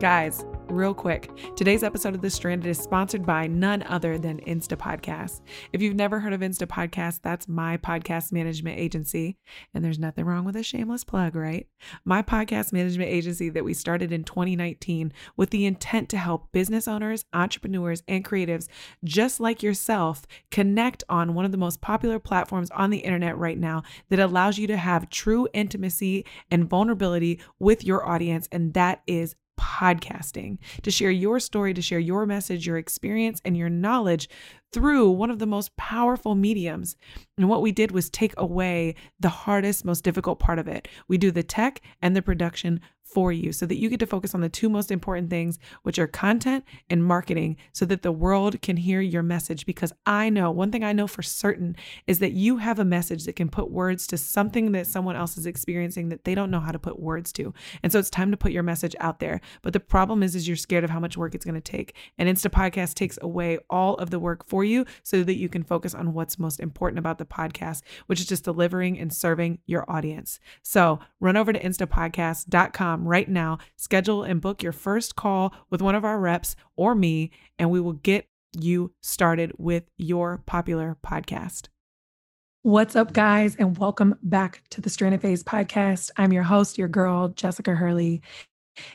Guys, real quick, today's episode of The Stranded is sponsored by none other than Insta Podcast. If you've never heard of Insta Podcast, that's my podcast management agency. And there's nothing wrong with a shameless plug, right? My podcast management agency that we started in 2019 with the intent to help business owners, entrepreneurs, and creatives just like yourself connect on one of the most popular platforms on the internet right now that allows you to have true intimacy and vulnerability with your audience. And that is podcasting, to share your story, to share your message, your experience, and your knowledge through one of the most powerful mediums. And what we did was take away the hardest, most difficult part of it. We do the tech and the production for you so that you get to focus on the two most important things, which are content and marketing, so that the world can hear your message. Because I know one thing I know for certain is that you have a message that can put words to something that someone else is experiencing that they don't know how to put words to. And so it's time to put your message out there. But the problem is, is you're scared of how much work it's going to take. And Insta Podcast takes away all of the work for you so that you can focus on what's most important about the podcast, which is just delivering and serving your audience. So run over to instapodcast.com right now. Schedule and book your first call with one of our reps or me, and we will get you started with your popular podcast. What's up, guys, and welcome back to the Stranded Phase podcast. I'm your host, your girl, Jessica Hurley.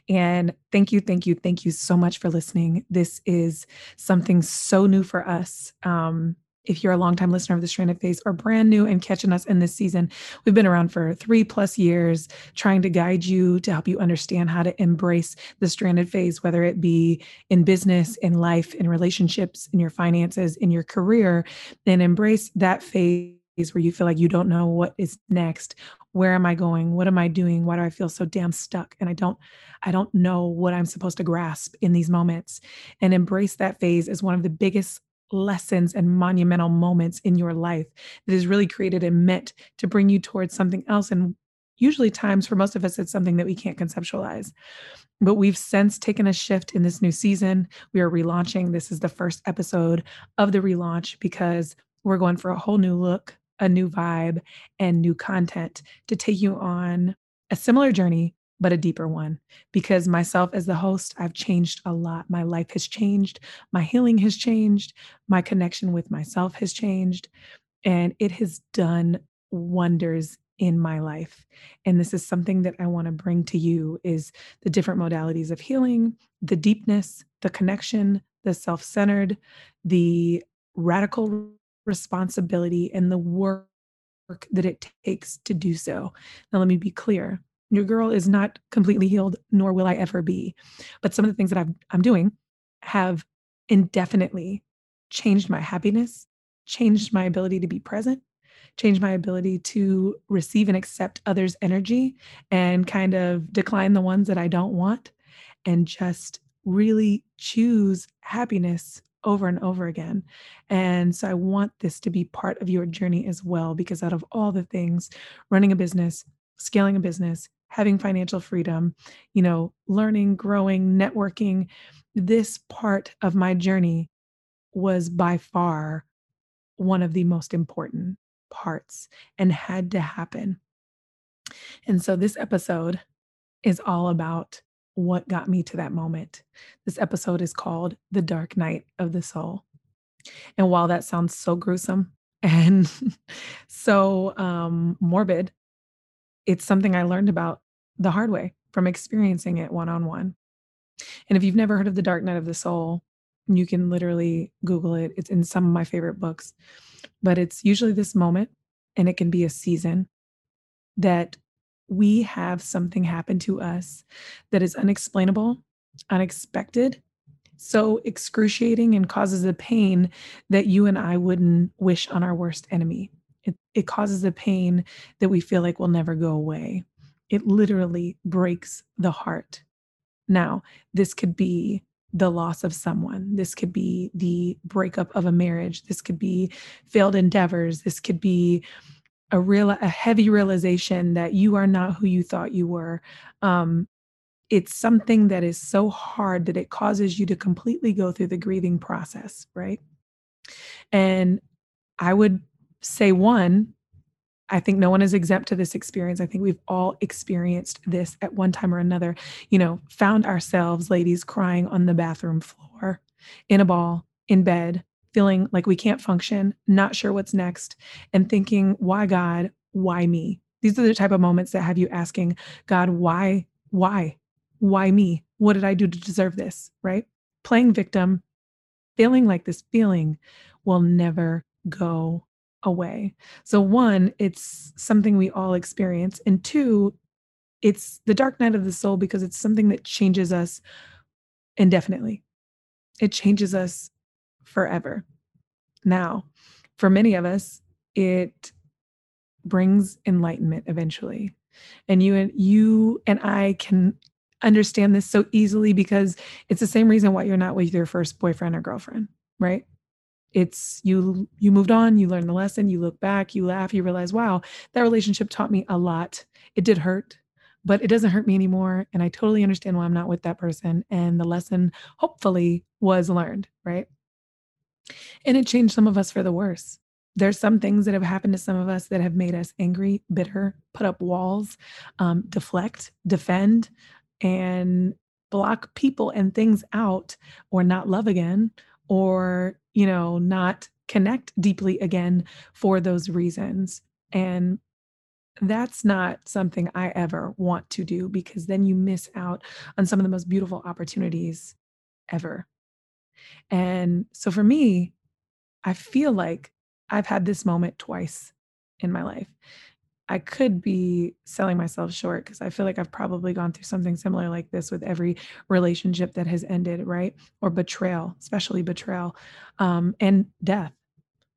And thank you, thank you, thank you so much for listening. This is something so new for us. Um, if you're a longtime listener of the Stranded Phase or brand new and catching us in this season, we've been around for three plus years trying to guide you to help you understand how to embrace the stranded phase, whether it be in business, in life, in relationships, in your finances, in your career, and embrace that phase where you feel like you don't know what is next. Where am i going? What am i doing? Why do i feel so damn stuck? And i don't i don't know what i'm supposed to grasp in these moments. And embrace that phase as one of the biggest lessons and monumental moments in your life that is really created and meant to bring you towards something else. And usually, times for most of us, it's something that we can't conceptualize. But we've since taken a shift in this new season. We are relaunching. This is the first episode of the relaunch because we're going for a whole new look, a new vibe, and new content to take you on a similar journey but a deeper one. Because myself as the host, I've changed a lot. My life has changed, my healing has changed, my connection with myself has changed, and it has done wonders in my life. And this is something that i want to bring to you is the different modalities of healing the deepness the connection the self-centered the radical responsibility and the work that it takes to do so. Now let me be clear your girl is not completely healed, nor will I ever be. But some of the things that I've, I'm doing have indefinitely changed my happiness, changed my ability to be present, changed my ability to receive and accept others' energy and kind of decline the ones that I don't want and just really choose happiness over and over again. And so I want this to be part of your journey as well, because out of all the things, running a business, scaling a business, having financial freedom, you know, learning, growing, networking, this part of my journey was by far one of the most important parts and had to happen. And so this episode is all about what got me to that moment. This episode is called The Dark Night of the Soul. And while that sounds so gruesome and so um, morbid, it's something I learned about the hard way from experiencing it one on one. And if you've never heard of The Dark Night of the Soul, you can literally Google it. It's in some of my favorite books. But it's usually this moment, and it can be a season that we have something happen to us that is unexplainable, unexpected, so excruciating, and causes a pain that you and I wouldn't wish on our worst enemy. It, it causes a pain that we feel like will never go away it literally breaks the heart. Now, this could be the loss of someone. This could be the breakup of a marriage. This could be failed endeavors. This could be a real a heavy realization that you are not who you thought you were. Um, it's something that is so hard that it causes you to completely go through the grieving process, right? And I would say one, I think no one is exempt to this experience. I think we've all experienced this at one time or another. You know, found ourselves, ladies, crying on the bathroom floor, in a ball, in bed, feeling like we can't function, not sure what's next, and thinking, why God, why me? These are the type of moments that have you asking, God, why, why, why me? What did I do to deserve this? Right? Playing victim, feeling like this feeling will never go away. So, one, it's something we all experience. And two, it's the dark night of the soul because it's something that changes us indefinitely. It changes us forever. Now, for many of us, it brings enlightenment eventually. And you and you and I can understand this so easily because it's the same reason why you're not with your first boyfriend or girlfriend, right? It's you you moved on you learn the lesson you look back you laugh you realize wow that relationship taught me a lot. It did hurt but it doesn't hurt me anymore and i totally understand why i'm not with that person and the lesson hopefully was learned right? And it changed some of us for the worse. There's some things that have happened to some of us that have made us angry bitter put up walls um, deflect defend and block people and things out or not love again or you know, not connect deeply again for those reasons. And that's not something I ever want to do because then you miss out on some of the most beautiful opportunities ever. And so for me, I feel like I've had this moment twice in my life. I could be selling myself short because I feel like I've probably gone through something similar like this with every relationship that has ended, right? Or betrayal, especially betrayal um, and death.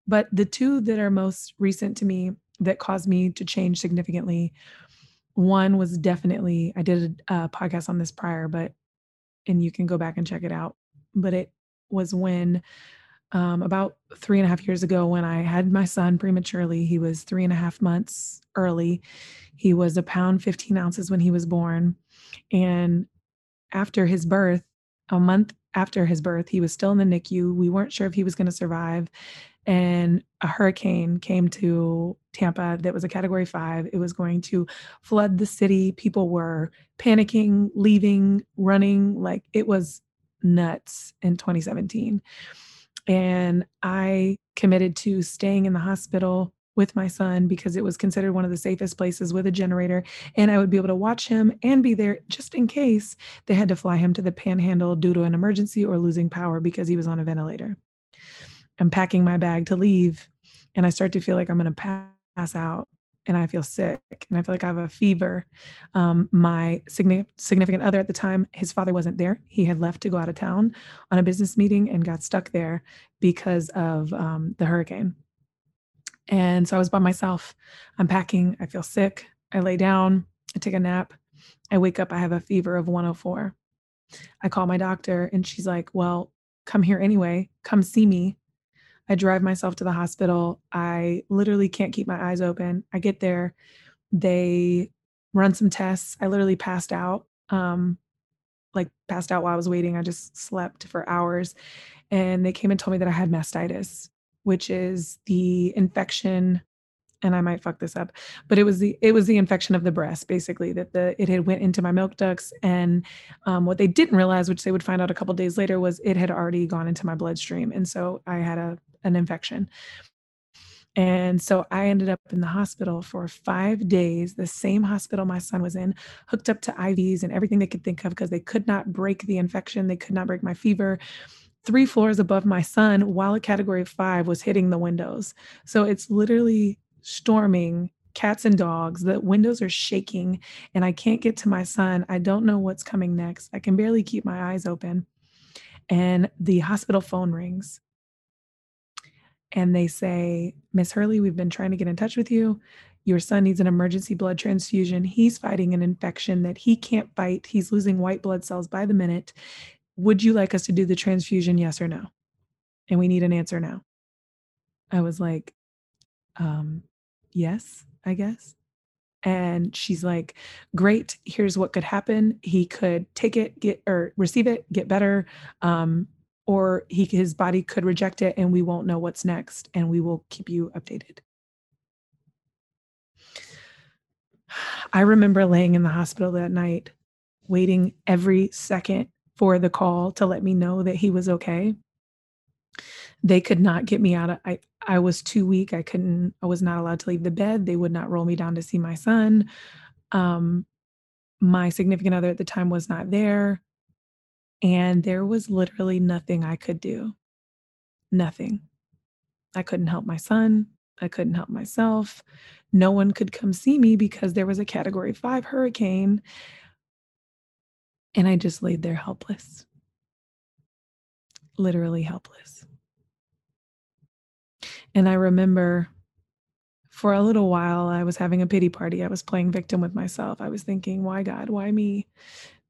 But the two that are most recent to me that caused me to change significantly one was definitely, I did a podcast on this prior, but, and you can go back and check it out. But it was when um, about three and a half years ago when I had my son prematurely. He was three and a half months early. He was a pound, 15 ounces when he was born. And after his birth, a month after his birth, he was still in the NICU. We weren't sure if he was going to survive. And a hurricane came to Tampa that was a category five. It was going to flood the city. People were panicking, leaving, running. Like it was nuts in 2017. And I committed to staying in the hospital with my son because it was considered one of the safest places with a generator. And I would be able to watch him and be there just in case they had to fly him to the panhandle due to an emergency or losing power because he was on a ventilator. I'm packing my bag to leave, and I start to feel like I'm going to pass out and I feel sick and I feel like I have a fever. Um, my significant other at the time, his father wasn't there. He had left to go out of town on a business meeting and got stuck there because of um, the hurricane. And so I was by myself. I'm packing. I feel sick. I lay down. I take a nap. I wake up. I have a fever of 104. I call my doctor and she's like, Well, come here anyway. Come see me. I drive myself to the hospital. I literally can't keep my eyes open. I get there, they run some tests. I literally passed out. Um, like passed out while I was waiting. I just slept for hours. And they came and told me that I had mastitis, which is the infection and I might fuck this up, but it was the it was the infection of the breast, basically that the it had went into my milk ducts, and um, what they didn't realize, which they would find out a couple days later, was it had already gone into my bloodstream, and so I had a an infection. And so I ended up in the hospital for five days, the same hospital my son was in, hooked up to IVs and everything they could think of because they could not break the infection. They could not break my fever. Three floors above my son, while a category five was hitting the windows. So it's literally storming cats and dogs. The windows are shaking and I can't get to my son. I don't know what's coming next. I can barely keep my eyes open. And the hospital phone rings and they say, Miss Hurley, we've been trying to get in touch with you. Your son needs an emergency blood transfusion. He's fighting an infection that he can't fight. He's losing white blood cells by the minute. Would you like us to do the transfusion? Yes or no? And we need an answer now. I was like, um, yes, I guess. And she's like, great, here's what could happen. He could take it, get or receive it, get better. Um, or he his body could reject it and we won't know what's next and we will keep you updated. I remember laying in the hospital that night, waiting every second for the call to let me know that he was okay. They could not get me out of I I was too weak. I couldn't I was not allowed to leave the bed. They would not roll me down to see my son. Um my significant other at the time was not there. And there was literally nothing I could do. Nothing. I couldn't help my son. I couldn't help myself. No one could come see me because there was a category 5 hurricane. And I just laid there helpless. Literally helpless. And I remember for a little while, I was having a pity party. I was playing victim with myself. I was thinking, why God? Why me?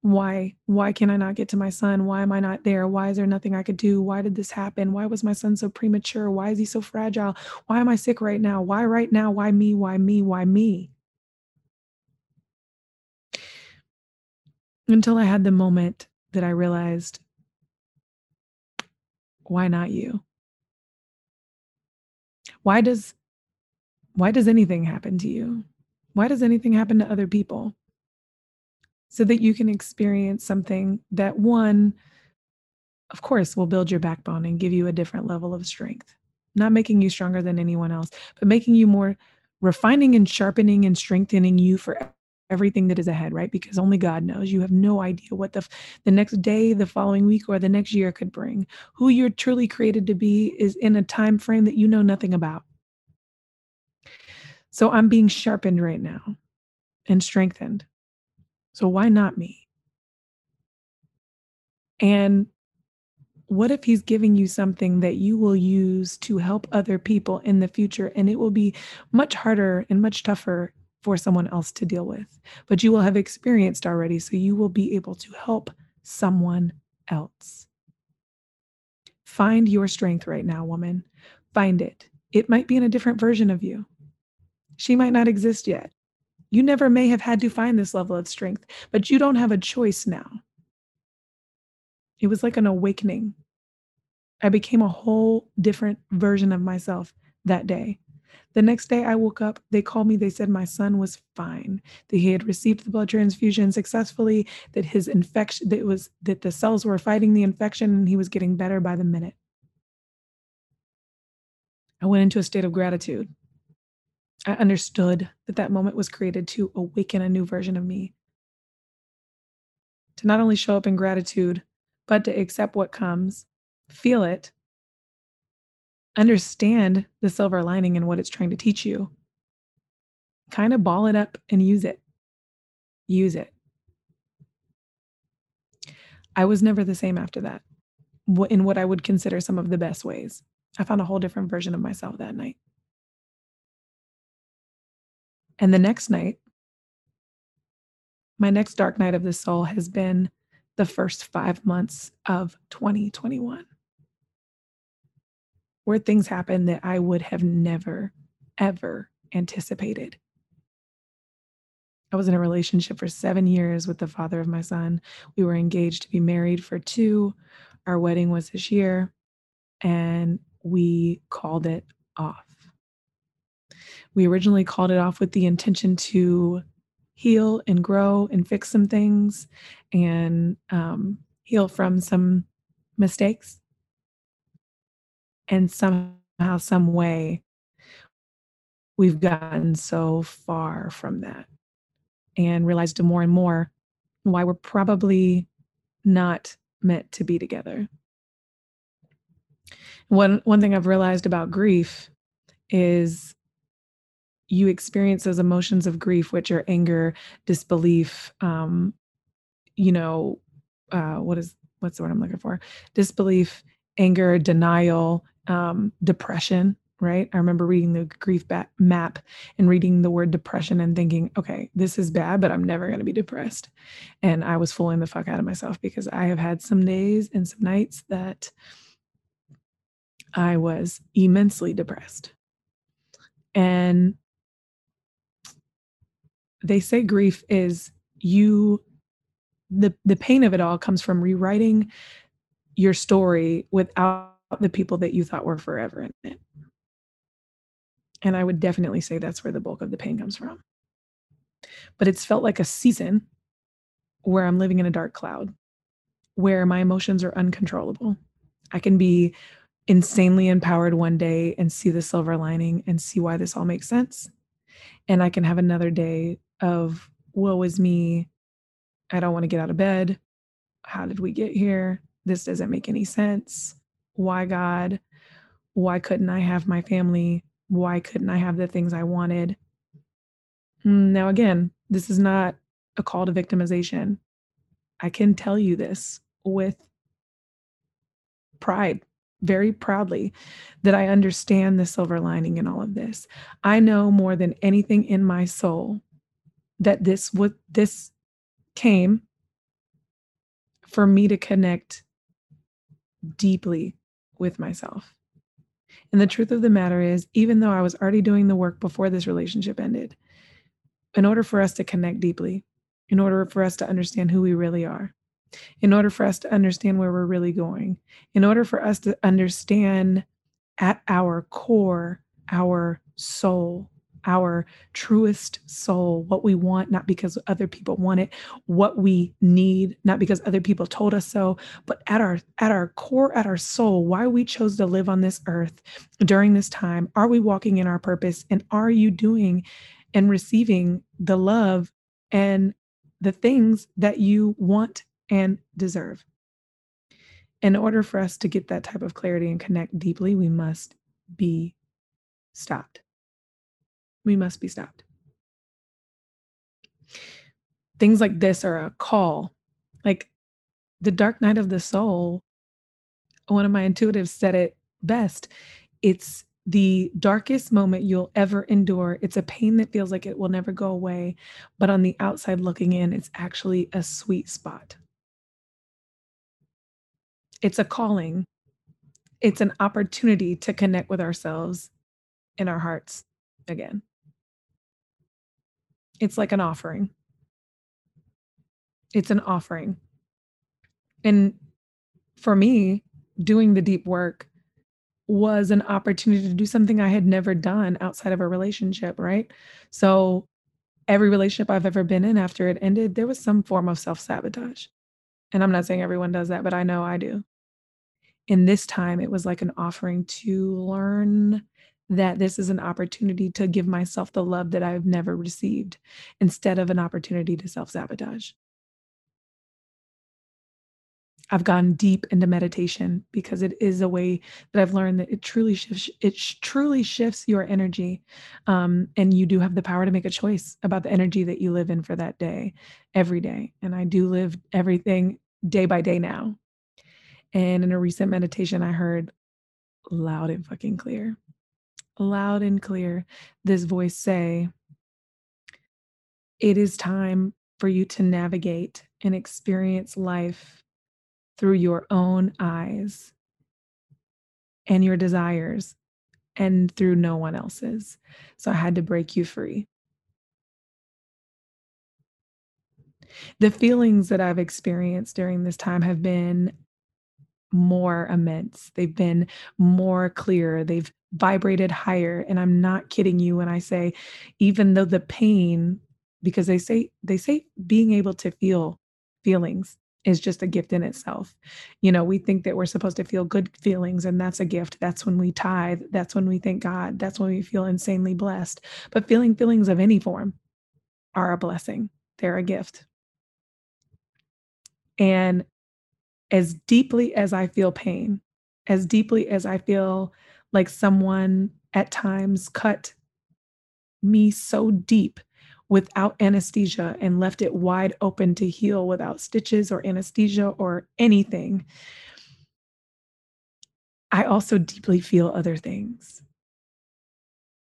Why? Why can I not get to my son? Why am I not there? Why is there nothing I could do? Why did this happen? Why was my son so premature? Why is he so fragile? Why am I sick right now? Why right now? Why me? Why me? Why me? Until I had the moment that I realized, why not you? Why does why does anything happen to you? Why does anything happen to other people? So that you can experience something that one, of course, will build your backbone and give you a different level of strength. Not making you stronger than anyone else, but making you more refining and sharpening and strengthening you for everything that is ahead, right? Because only God knows. You have no idea what the the next day, the following week, or the next year could bring. Who you're truly created to be is in a time frame that you know nothing about. So I'm being sharpened right now and strengthened so why not me? And what if he's giving you something that you will use to help other people in the future and it will be much harder and much tougher for someone else to deal with, but you will have experienced already, so you will be able to help someone else. Find your strength right now, woman. Find it. It might be in a different version of you. She might not exist yet. You never may have had to find this level of strength, but you don't have a choice now. It was like an awakening. I became a whole different version of myself that day. The next day I woke up, they called me, they said my son was fine, that he had received the blood transfusion successfully, that his infection that was that the cells were fighting the infection and he was getting better by the minute. I went into a state of gratitude. I understood that that moment was created to awaken a new version of me. To not only show up in gratitude, but to accept what comes, feel it, understand the silver lining and what it's trying to teach you. Kind of ball it up and use it. Use it. I was never the same after that, in what I would consider some of the best ways. I found a whole different version of myself that night. And the next night, my next dark night of the soul has been the first five months of 2021, where things happen that I would have never, ever anticipated. I was in a relationship for seven years with the father of my son. We were engaged to be married for two. Our wedding was this year, and we called it off. We originally called it off with the intention to heal and grow and fix some things and um, heal from some mistakes. And somehow, some way, we've gotten so far from that and realized more and more why we're probably not meant to be together. One one thing I've realized about grief is you experience those emotions of grief, which are anger, disbelief, um, you know, uh, what is what's the word I'm looking for? Disbelief, anger, denial, um, depression, right? I remember reading the grief map and reading the word depression and thinking, okay, this is bad, but I'm never going to be depressed. And I was fooling the fuck out of myself because I have had some days and some nights that I was immensely depressed. And they say grief is you the the pain of it all comes from rewriting your story without the people that you thought were forever in it. And I would definitely say that's where the bulk of the pain comes from. But it's felt like a season where I'm living in a dark cloud, where my emotions are uncontrollable. I can be insanely empowered one day and see the silver lining and see why this all makes sense. And I can have another day of woe is me. I don't want to get out of bed. How did we get here? This doesn't make any sense. Why, God? Why couldn't I have my family? Why couldn't I have the things I wanted? Hmm, now, again, this is not a call to victimization. I can tell you this with pride, very proudly, that I understand the silver lining in all of this. I know more than anything in my soul that this would this came for me to connect deeply with myself. And the truth of the matter is, even though I was already doing the work before this relationship ended, in order for us to connect deeply, in order for us to understand who we really are, in order for us to understand where we're really going, in order for us to understand at our core, our soul, our truest soul, what we want, not because other people want it, what we need, not because other people told us so, but at our at our core, at our soul, why we chose to live on this earth during this time. Are we walking in our purpose? And are you doing and receiving the love and the things that you want and deserve? In order for us to get that type of clarity and connect deeply, we must be stopped we must be stopped. Things like this are a call. Like the dark night of the soul, one of my intuitives said it best. It's the darkest moment you'll ever endure. It's a pain that feels like it will never go away. But on the outside looking in, it's actually a sweet spot. It's a calling, it's an opportunity to connect with ourselves in our hearts again. It's like an offering. It's an offering. And for me, doing the deep work was an opportunity to do something I had never done outside of a relationship, right? So every relationship I've ever been in after it ended, there was some form of self sabotage. And I'm not saying everyone does that, but I know I do. In this time, it was like an offering to learn that this is an opportunity to give myself the love that I've never received instead of an opportunity to self sabotage. I've gone deep into meditation because it is a way that I've learned that it truly shifts it truly shifts your energy um, and you do have the power to make a choice about the energy that you live in for that day every day and I do live everything day by day now and in a recent meditation I heard loud and fucking clear loud and clear this voice say, It is time for you to navigate and experience life through your own eyes and your desires and through no one else's. So I had to break you free. The feelings that I've experienced during this time have been more immense. They've been more clear. They've vibrated higher. And I'm not kidding you when I say, even though the pain, because they say, they say being able to feel feelings is just a gift in itself. You know, we think that we're supposed to feel good feelings and that's a gift. That's when we tithe. That's when we thank God. That's when we feel insanely blessed. But feeling feelings of any form are a blessing, they're a gift. And as deeply as I feel pain, as deeply as I feel like someone at times cut me so deep without anesthesia and left it wide open to heal without stitches or anesthesia or anything. I also deeply feel other things.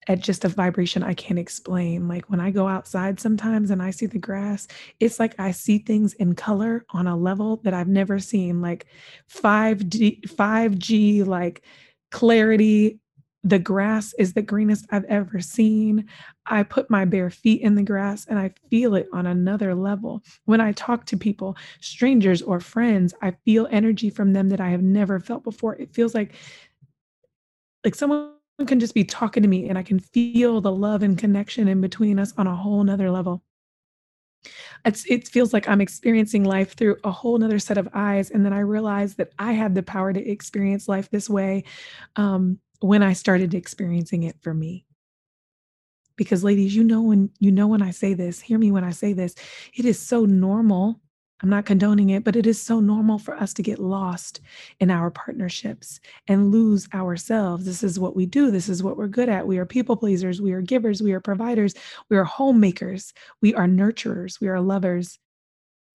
At just a vibration I can't explain. Like when I go outside sometimes and I see the grass, it's like I see things in color on a level that I've never seen, like 5D, 5G, like clarity. The grass is the greenest I've ever seen. I put my bare feet in the grass and I feel it on another level. When I talk to people, strangers or friends, I feel energy from them that I have never felt before. It feels like like someone can just be talking to me and I can feel the love and connection in between us on a whole nother level. It's, it feels like I'm experiencing life through a whole nother set of eyes. And then I realized that I had the power to experience life this way um, when I started experiencing it for me. Because ladies, you know when you know when I say this, hear me when I say this, it is so normal I'm not condoning it, but it is so normal for us to get lost in our partnerships and lose ourselves. This is what we do. This is what we're good at. We are people pleasers. We are givers. We are providers. We are homemakers. We are nurturers. We are lovers.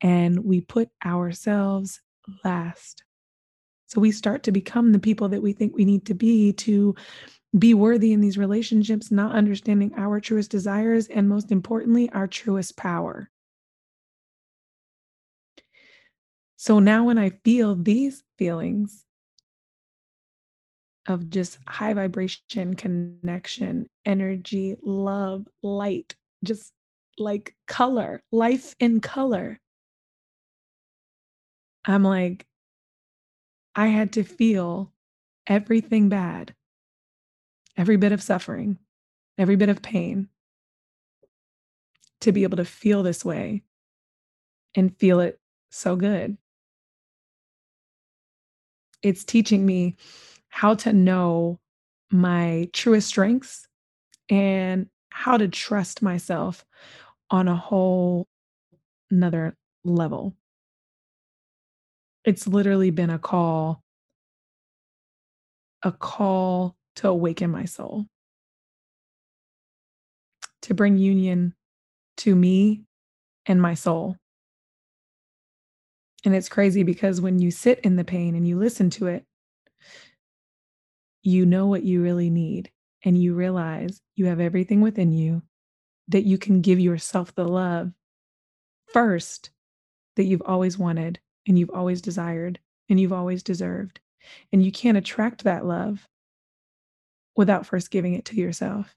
And we put ourselves last. So we start to become the people that we think we need to be to be worthy in these relationships, not understanding our truest desires and, most importantly, our truest power. So now when I feel these feelings of just high vibration, connection, energy, love, light, just like color, life in color. I'm like, I had to feel everything bad, every bit of suffering, every bit of pain to be able to feel this way and feel it so good it's teaching me how to know my truest strengths and how to trust myself on a whole another level. It's literally been a call a call to awaken my soul. To bring union to me and my soul. And it's crazy because when you sit in the pain and you listen to it, you know what you really need. And you realize you have everything within you that you can give yourself the love first that you've always wanted and you've always desired and you've always deserved. And you can't attract that love without first giving it to yourself.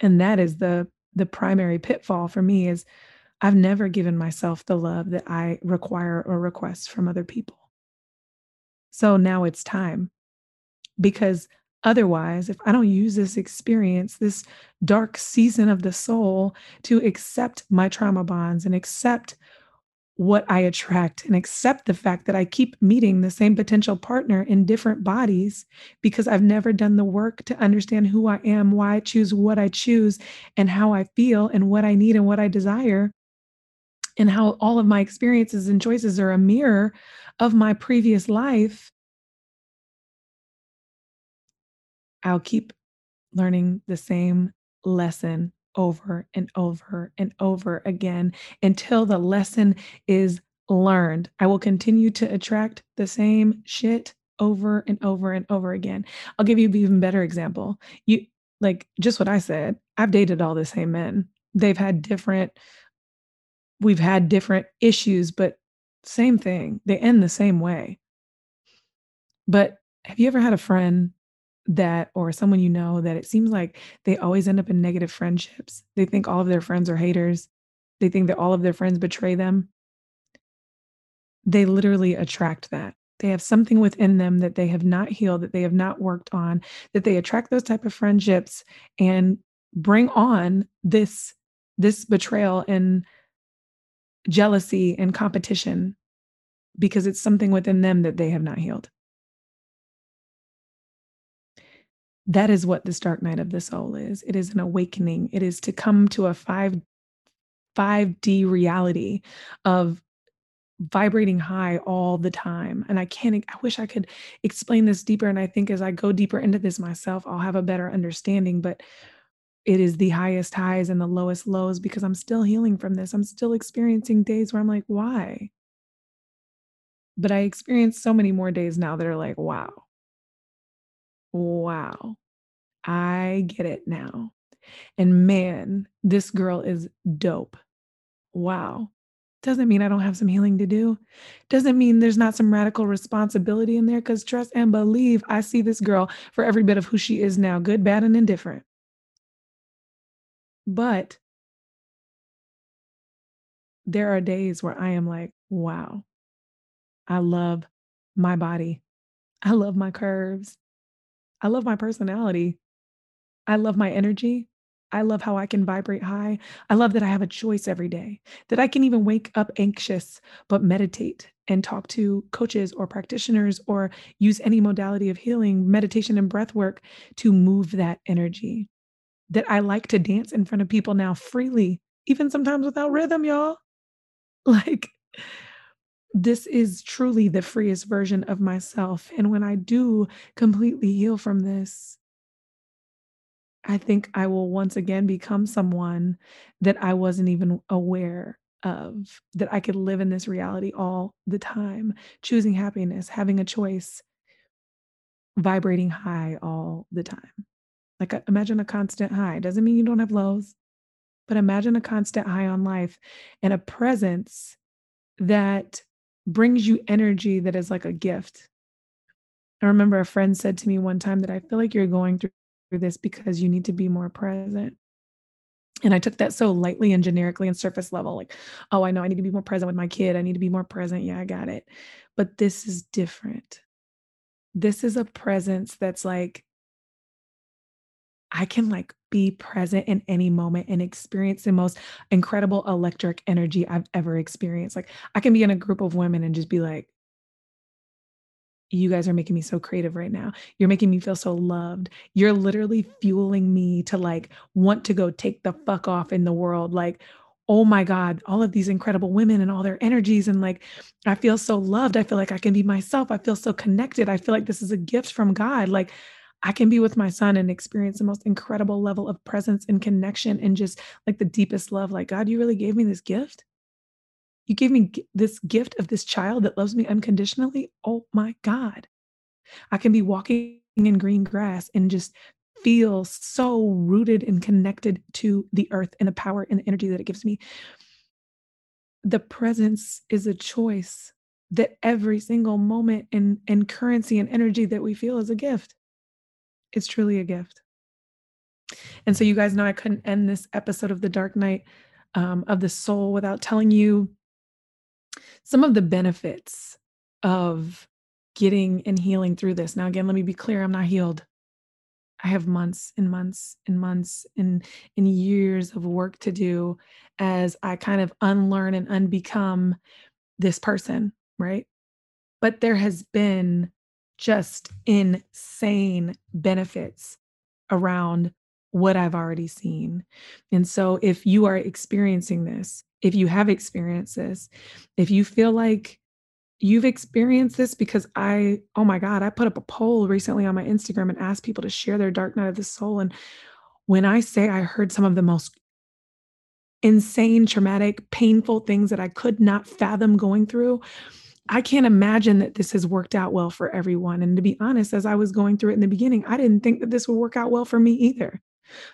And that is the the primary pitfall for me is I've never given myself the love that I require or request from other people. So now it's time because otherwise, if I don't use this experience, this dark season of the soul to accept my trauma bonds and accept what I attract and accept the fact that I keep meeting the same potential partner in different bodies because I've never done the work to understand who I am, why I choose what I choose, and how I feel and what I need and what I desire and how all of my experiences and choices are a mirror of my previous life, I'll keep learning the same lesson over and over and over again until the lesson is learned. I will continue to attract the same shit over and over and over again. I'll give you an even better example. You like just what I said. I've dated all the same men. They've had different we've had different issues, but same thing. They end the same way. But have you ever had a friend that, or someone you know, that it seems like they always end up in negative friendships? They think all of their friends are haters. They think that all of their friends betray them. They literally attract that. They have something within them that they have not healed, that they have not worked on, that they attract those type of friendships and bring on this this betrayal and jealousy and competition because it's something within them that they have not healed. That is what this dark night of the soul is. It is an awakening. It is to come to a 5 5D reality of vibrating high all the time. And I can't I wish I could explain this deeper and I think as I go deeper into this myself, I'll have a better understanding, but it is the highest highs and the lowest lows because I'm still healing from this. I'm still experiencing days where I'm like, why? But I experience so many more days now that are like, wow. Wow. I get it now. And man, this girl is dope. Wow. Doesn't mean I don't have some healing to do. Doesn't mean there's not some radical responsibility in there because trust and believe I see this girl for every bit of who she is now, good, bad, and indifferent. But there are days where I am like, wow, I love my body. I love my curves. I love my personality. I love my energy. I love how I can vibrate high. I love that I have a choice every day, that I can even wake up anxious, but meditate and talk to coaches or practitioners or use any modality of healing, meditation and breath work to move that energy. That I like to dance in front of people now freely, even sometimes without rhythm, y'all. Like, this is truly the freest version of myself. And when I do completely heal from this, I think I will once again become someone that I wasn't even aware of, that I could live in this reality all the time, choosing happiness, having a choice, vibrating high all the time. Like, uh, imagine a constant high. Doesn't mean you don't have lows, but imagine a constant high on life and a presence that brings you energy that is like a gift. I remember a friend said to me one time that I feel like you're going through this because you need to be more present. And I took that so lightly and generically and surface level, like, oh, I know I need to be more present with my kid. I need to be more present. Yeah, I got it. But this is different. This is a presence that's like, I can like be present in any moment and experience the most incredible electric energy I've ever experienced. Like I can be in a group of women and just be like, you guys are making me so creative right now. You're making me feel so loved. You're literally fueling me to like want to go take the fuck off in the world. Like, oh my God, all of these incredible women and all their energies. And like, I feel so loved. I feel like I can be myself. I feel so connected. I feel like this is a gift from God. Like, I can be with my son and experience the most incredible level of presence and connection and just like the deepest love. Like, God, you really gave me this gift. You gave me this gift of this child that loves me unconditionally. Oh my God. I can be walking in green grass and just feel so rooted and connected to the earth and the power and the energy that it gives me. The presence is a choice that every single moment and, and currency and energy that we feel is a gift. It's truly a gift. And so, you guys know I couldn't end this episode of The Dark Night um, of the Soul without telling you some of the benefits of getting and healing through this. Now, again, let me be clear I'm not healed. I have months and months and months and, and years of work to do as I kind of unlearn and unbecome this person, right? But there has been just insane benefits around what I've already seen. And so if you are experiencing this, if you have experienced this, if you feel like you've experienced this because I, oh my God, I put up a poll recently on my Instagram and asked people to share their dark night of the soul. And when I say I heard some of the most insane, traumatic, painful things that I could not fathom going through, I can't imagine that this has worked out well for everyone. And to be honest, as I was going through it in the beginning, I didn't think that this would work out well for me either.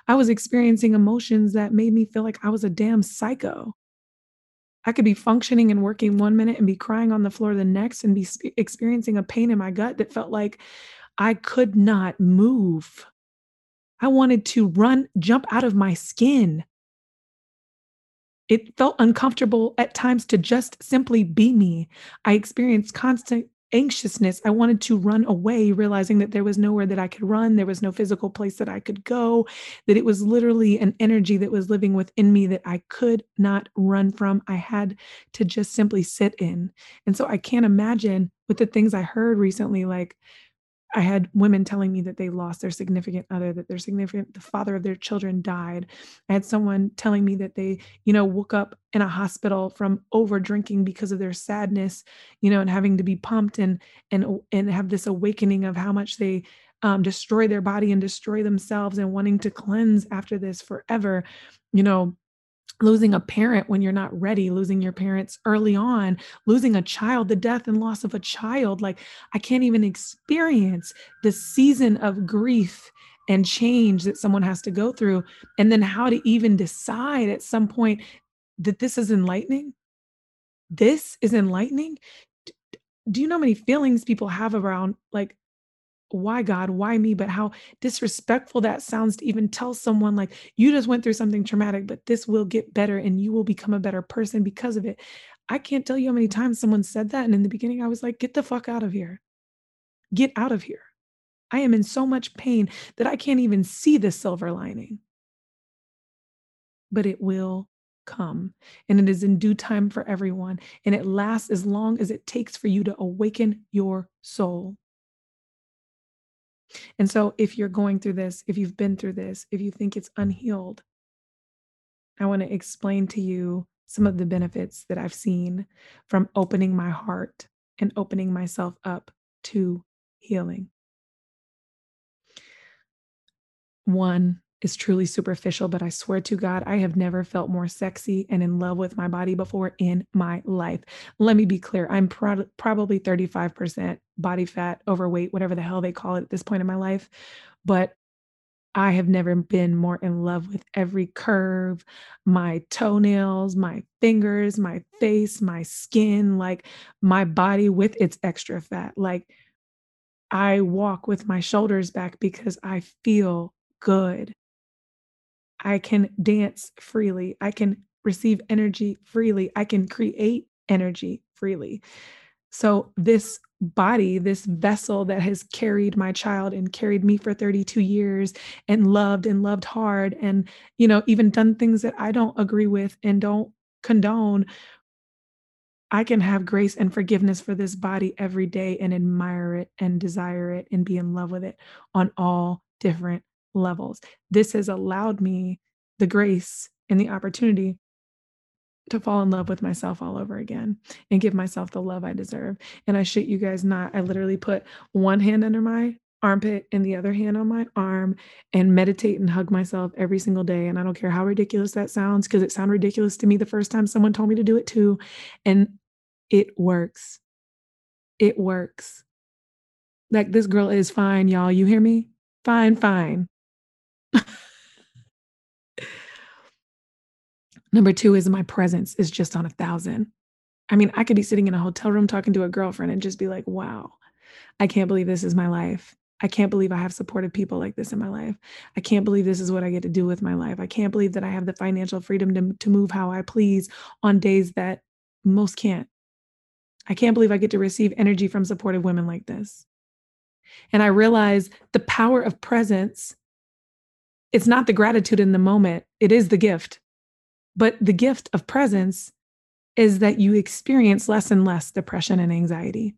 I was experiencing emotions that made me feel like I was a damn psycho. I could be functioning and working one minute and be crying on the floor the next and be sp- experiencing a pain in my gut that felt like I could not move. I wanted to run, jump out of my skin. It felt uncomfortable at times to just simply be me. I experienced constant anxiousness. I wanted to run away, realizing that there was nowhere that I could run. There was no physical place that I could go, that it was literally an energy that was living within me that I could not run from. I had to just simply sit in. And so I can't imagine with the things I heard recently, like, I had women telling me that they lost their significant other, that their significant, the father of their children died. I had someone telling me that they, you know, woke up in a hospital from over drinking because of their sadness, you know, and having to be pumped and and and have this awakening of how much they um, destroy their body and destroy themselves and wanting to cleanse after this forever, you know losing a parent when you're not ready, losing your parents early on, losing a child, the death and loss of a child. Like, I can't even experience the season of grief and change that someone has to go through, and then how to even decide at some point that this is enlightening. This is enlightening. Do you know how many feelings people have around like why God, why me, but how disrespectful that sounds to even tell someone like you just went through something traumatic, but this will get better and you will become a better person because of it. I can't tell you how many times someone said that. And in the beginning, I was like, get the fuck out of here. Get out of here. I am in so much pain that I can't even see the silver lining. But it will come, and it is in due time for everyone, and it lasts as long as it takes for you to awaken your soul. And so, if you're going through this, if you've been through this, if you think it's unhealed, I want to explain to you some of the benefits that I've seen from opening my heart and opening myself up to healing. One is truly superficial, but I swear to God, I have never felt more sexy and in love with my body before in my life. Let me be clear I'm pro- probably 35% body fat, overweight, whatever the hell they call it at this point in my life. But I have never been more in love with every curve, my toenails, my fingers, my face, my skin, like my body with its extra fat. Like I walk with my shoulders back because I feel good. I can dance freely. I can receive energy freely. I can create energy freely. So, this body, this vessel that has carried my child and carried me for 32 years and loved and loved hard and, you know, even done things that I don't agree with and don't condone, I can have grace and forgiveness for this body every day and admire it and desire it and be in love with it on all different levels. This has allowed me the grace and the opportunity to fall in love with myself all over again and give myself the love I deserve. And I shit you guys not, I literally put one hand under my armpit and the other hand on my arm and meditate and hug myself every single day. And I don't care how ridiculous that sounds because it sounded ridiculous to me the first time someone told me to do it too. And it works. It works. Like this girl is fine, y'all. You hear me? Fine, fine. Number two is my presence is just on a thousand. I mean, I could be sitting in a hotel room talking to a girlfriend and just be like, wow, I can't believe this is my life. I can't believe I have supportive people like this in my life. I can't believe this is what I get to do with my life. I can't believe that I have the financial freedom to, to move how I please on days that most can't. I can't believe I get to receive energy from supportive women like this. And I realize the power of presence it's not the gratitude in the moment, it is the gift. But the gift of presence is that you experience less and less depression and anxiety.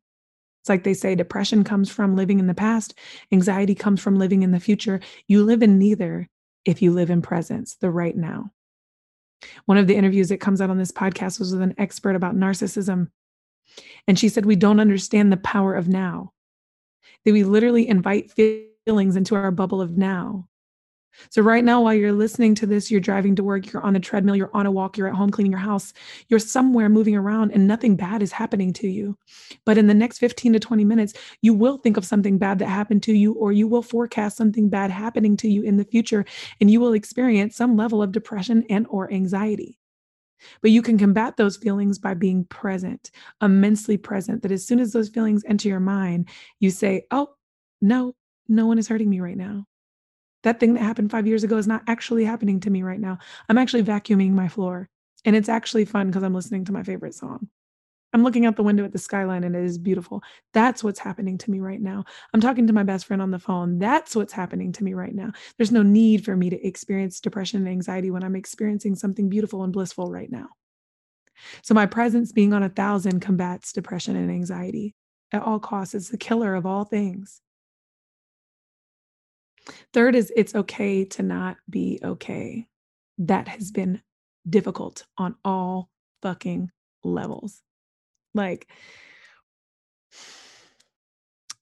It's like they say depression comes from living in the past, anxiety comes from living in the future. You live in neither if you live in presence, the right now. One of the interviews that comes out on this podcast was with an expert about narcissism. And she said, We don't understand the power of now, that we literally invite feelings into our bubble of now so, right now, while you're listening to this, you're driving to work, you're on the treadmill, you're on a walk, you're at home cleaning your house, you're somewhere moving around and nothing bad is happening to you. But in the next 15 to 20 minutes, you will think of something bad that happened to you, or you will forecast something bad happening to you in the future, and you will experience some level of depression and or anxiety. But you can combat those feelings by being present, immensely present, that as soon as those feelings enter your mind, you say, Oh, no, no one is hurting me right now. That thing that happened five years ago is not actually happening to me right now. I'm actually vacuuming my floor. And it's actually fun because I'm listening to my favorite song. I'm looking out the window at the skyline and it is beautiful. That's what's happening to me right now. I'm talking to my best friend on the phone. That's what's happening to me right now. There's no need for me to experience depression and anxiety when I'm experiencing something beautiful and blissful right now. So, my presence being on a thousand combats depression and anxiety at all costs. It's the killer of all things. Third is it's okay to not be okay. That has been difficult on all fucking levels. Like,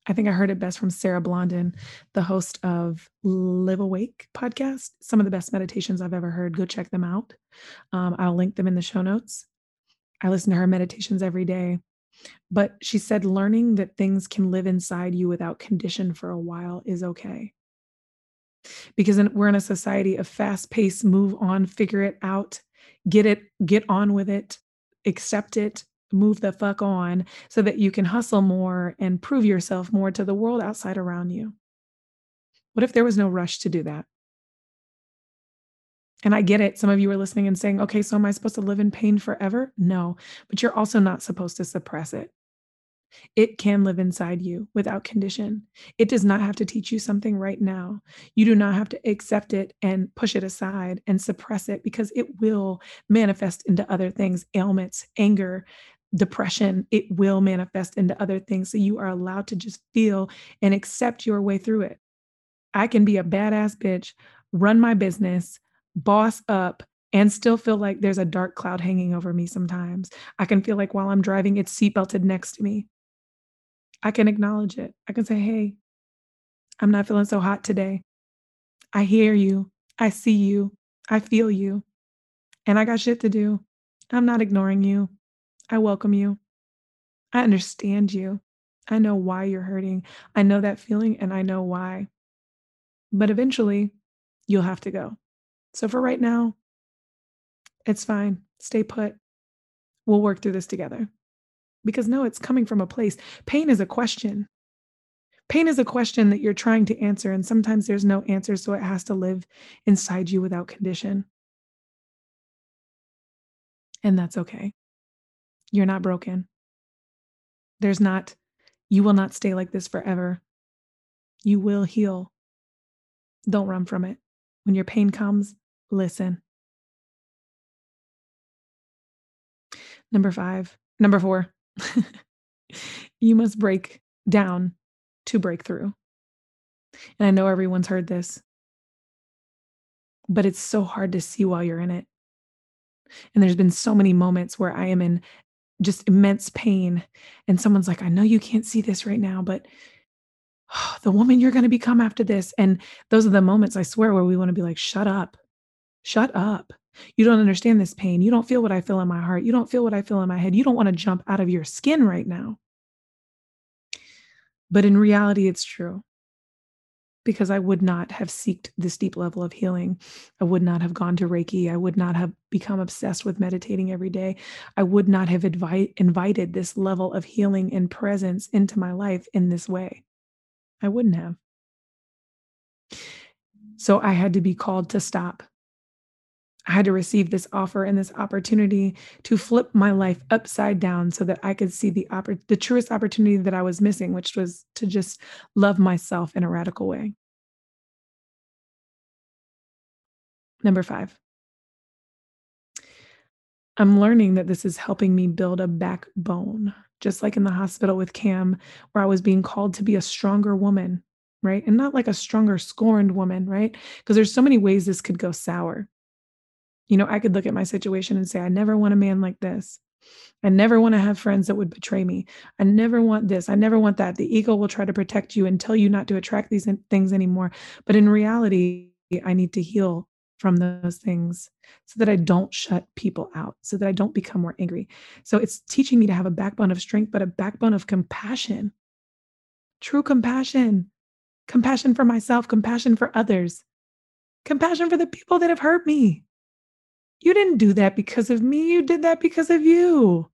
I think I heard it best from Sarah Blondin, the host of Live Awake podcast. Some of the best meditations I've ever heard. Go check them out. Um, I'll link them in the show notes. I listen to her meditations every day. But she said, learning that things can live inside you without condition for a while is okay. Because we're in a society of fast pace, move on, figure it out, get it, get on with it, accept it, move the fuck on so that you can hustle more and prove yourself more to the world outside around you. What if there was no rush to do that? And I get it. Some of you are listening and saying, okay, so am I supposed to live in pain forever? No, but you're also not supposed to suppress it. It can live inside you without condition. It does not have to teach you something right now. You do not have to accept it and push it aside and suppress it because it will manifest into other things ailments, anger, depression. It will manifest into other things. So you are allowed to just feel and accept your way through it. I can be a badass bitch, run my business, boss up, and still feel like there's a dark cloud hanging over me sometimes. I can feel like while I'm driving, it's seatbelted next to me. I can acknowledge it. I can say, hey, I'm not feeling so hot today. I hear you. I see you. I feel you. And I got shit to do. I'm not ignoring you. I welcome you. I understand you. I know why you're hurting. I know that feeling and I know why. But eventually, you'll have to go. So for right now, it's fine. Stay put. We'll work through this together. Because no, it's coming from a place. Pain is a question. Pain is a question that you're trying to answer, and sometimes there's no answer, so it has to live inside you without condition. And that's okay. You're not broken. There's not, you will not stay like this forever. You will heal. Don't run from it. When your pain comes, listen. Number five, number four, you must break down to break through. And I know everyone's heard this, but it's so hard to see while you're in it. And there's been so many moments where I am in just immense pain, and someone's like, I know you can't see this right now, but oh, the woman you're going to become after this. And those are the moments I swear where we want to be like, shut up, shut up. You don't understand this pain. You don't feel what I feel in my heart. You don't feel what I feel in my head. You don't want to jump out of your skin right now. But in reality, it's true because I would not have seeked this deep level of healing. I would not have gone to Reiki. I would not have become obsessed with meditating every day. I would not have invite, invited this level of healing and presence into my life in this way. I wouldn't have. So I had to be called to stop I had to receive this offer and this opportunity to flip my life upside down so that I could see the oppor- the truest opportunity that I was missing, which was to just love myself in a radical way. Number 5. I'm learning that this is helping me build a backbone, just like in the hospital with Cam, where I was being called to be a stronger woman, right? And not like a stronger, scorned woman, right? Because there's so many ways this could go sour. You know, I could look at my situation and say, I never want a man like this. I never want to have friends that would betray me. I never want this. I never want that. The ego will try to protect you and tell you not to attract these things anymore. But in reality, I need to heal from those things so that I don't shut people out, so that I don't become more angry. So it's teaching me to have a backbone of strength, but a backbone of compassion, true compassion, compassion for myself, compassion for others, compassion for the people that have hurt me. You didn't do that because of me. You did that because of you.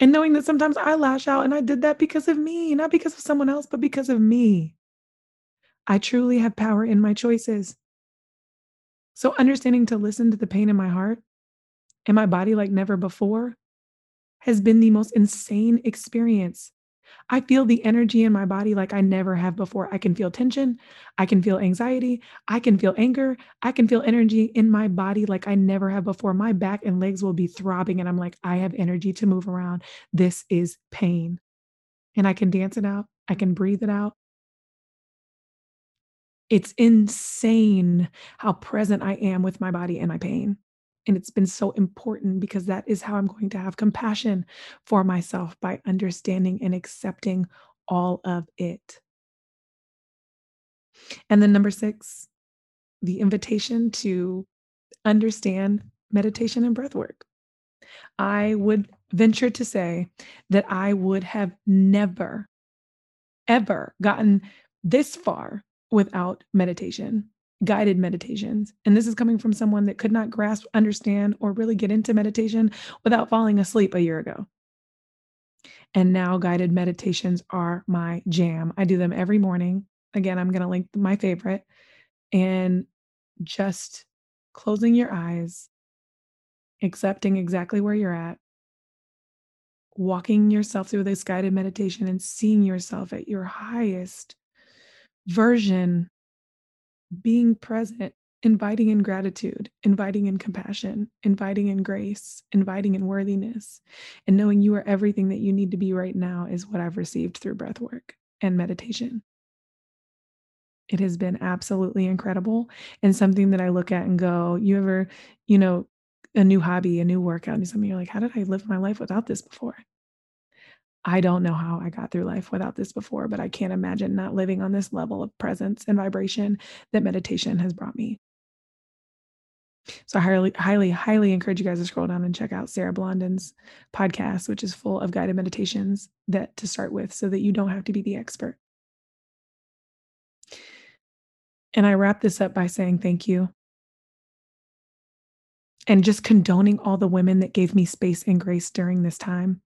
And knowing that sometimes I lash out and I did that because of me, not because of someone else, but because of me. I truly have power in my choices. So, understanding to listen to the pain in my heart and my body like never before has been the most insane experience I feel the energy in my body like I never have before. I can feel tension. I can feel anxiety. I can feel anger. I can feel energy in my body like I never have before. My back and legs will be throbbing, and I'm like, I have energy to move around. This is pain. And I can dance it out. I can breathe it out. It's insane how present I am with my body and my pain. And it's been so important because that is how I'm going to have compassion for myself by understanding and accepting all of it. And then number six, the invitation to understand meditation and breath work. I would venture to say that I would have never, ever gotten this far without meditation, guided meditations. And this is coming from someone that could not grasp, understand, or really get into meditation without falling asleep a year ago. And now guided meditations are my jam. I do them every morning. Again, I'm going to link my favorite and just closing your eyes, accepting exactly where you're at, walking yourself through this guided meditation and seeing yourself at your highest version, being present, inviting in gratitude, inviting in compassion, inviting in grace, inviting in worthiness, and knowing you are everything that you need to be right now is what I've received through breath work and meditation. It has been absolutely incredible and something that I look at and go, you ever, you know, a new hobby, a new workout, and something you're like, how did I live my life without this before? I don't know how I got through life without this before, but I can't imagine not living on this level of presence and vibration that meditation has brought me. So I highly, highly, highly encourage you guys to scroll down and check out Sarah Blondin's podcast, which is full of guided meditations that to start with, so that you don't have to be the expert. And I wrap this up by saying thank you. And just condoning all the women that gave me space and grace during this time.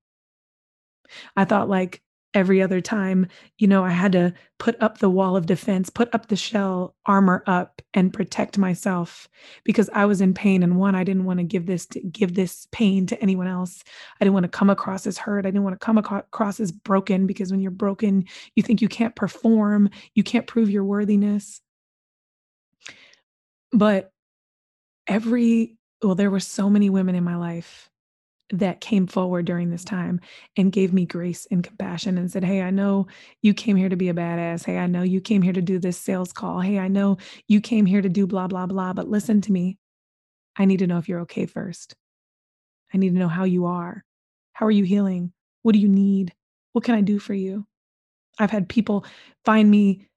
I thought like every other time, you know, I had to put up the wall of defense, put up the shell armor up and protect myself because I was in pain and one I didn't want to give this to give this pain to anyone else. I didn't want to come across as hurt. I didn't want to come across as broken because when you're broken, you think you can't perform, you can't prove your worthiness. But every well there were so many women in my life that came forward during this time and gave me grace and compassion and said, Hey, I know you came here to be a badass. Hey, I know you came here to do this sales call. Hey, I know you came here to do blah, blah, blah. But listen to me. I need to know if you're okay first. I need to know how you are. How are you healing? What do you need? What can I do for you? I've had people find me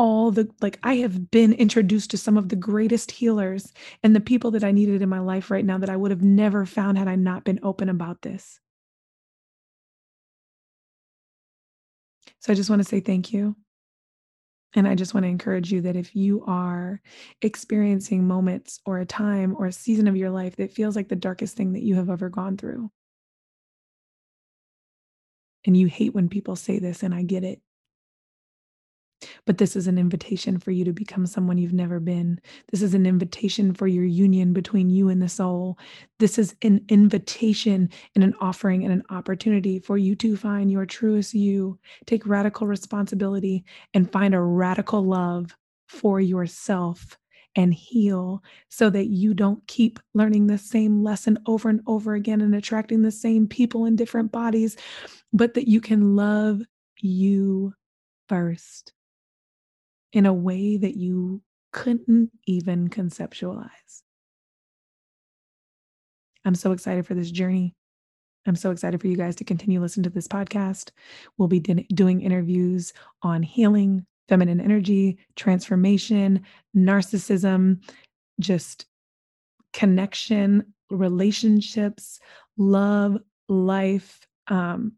all the like I have been introduced to some of the greatest healers and the people that I needed in my life right now that I would have never found had I not been open about this. So I just want to say thank you. And I just want to encourage you that if you are experiencing moments or a time or a season of your life that feels like the darkest thing that you have ever gone through, and you hate when people say this, and I get it. But this is an invitation for you to become someone you've never been. This is an invitation for your union between you and the soul. This is an invitation and an offering and an opportunity for you to find your truest you, take radical responsibility, and find a radical love for yourself and heal so that you don't keep learning the same lesson over and over again and attracting the same people in different bodies, but that you can love you first in a way that you couldn't even conceptualize. I'm so excited for this journey. I'm so excited for you guys to continue listening to this podcast. We'll be doing interviews on healing, feminine energy, transformation, narcissism, just connection, relationships, love, life, um,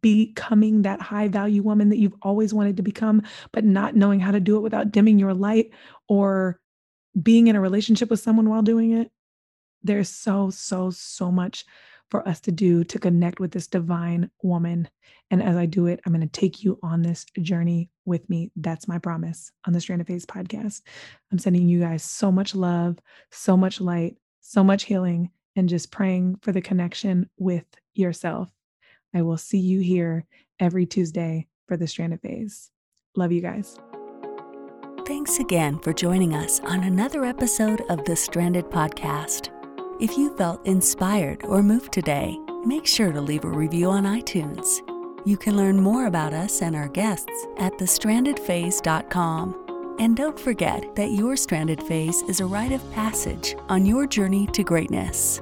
becoming that high value woman that you've always wanted to become, but not knowing how to do it without dimming your light or being in a relationship with someone while doing it. There's so, so, so much for us to do to connect with this divine woman. And as I do it, I'm going to take you on this journey with me. That's my promise on the Stranded Phase podcast. I'm sending you guys so much love, so much light, so much healing, and just praying for the connection with yourself I will see you here every Tuesday for the Stranded Phase. Love you guys. Thanks again for joining us on another episode of the Stranded Podcast. If you felt inspired or moved today, make sure to leave a review on iTunes. You can learn more about us and our guests at thestrandedphase.com. And don't forget that your stranded phase is a rite of passage on your journey to greatness.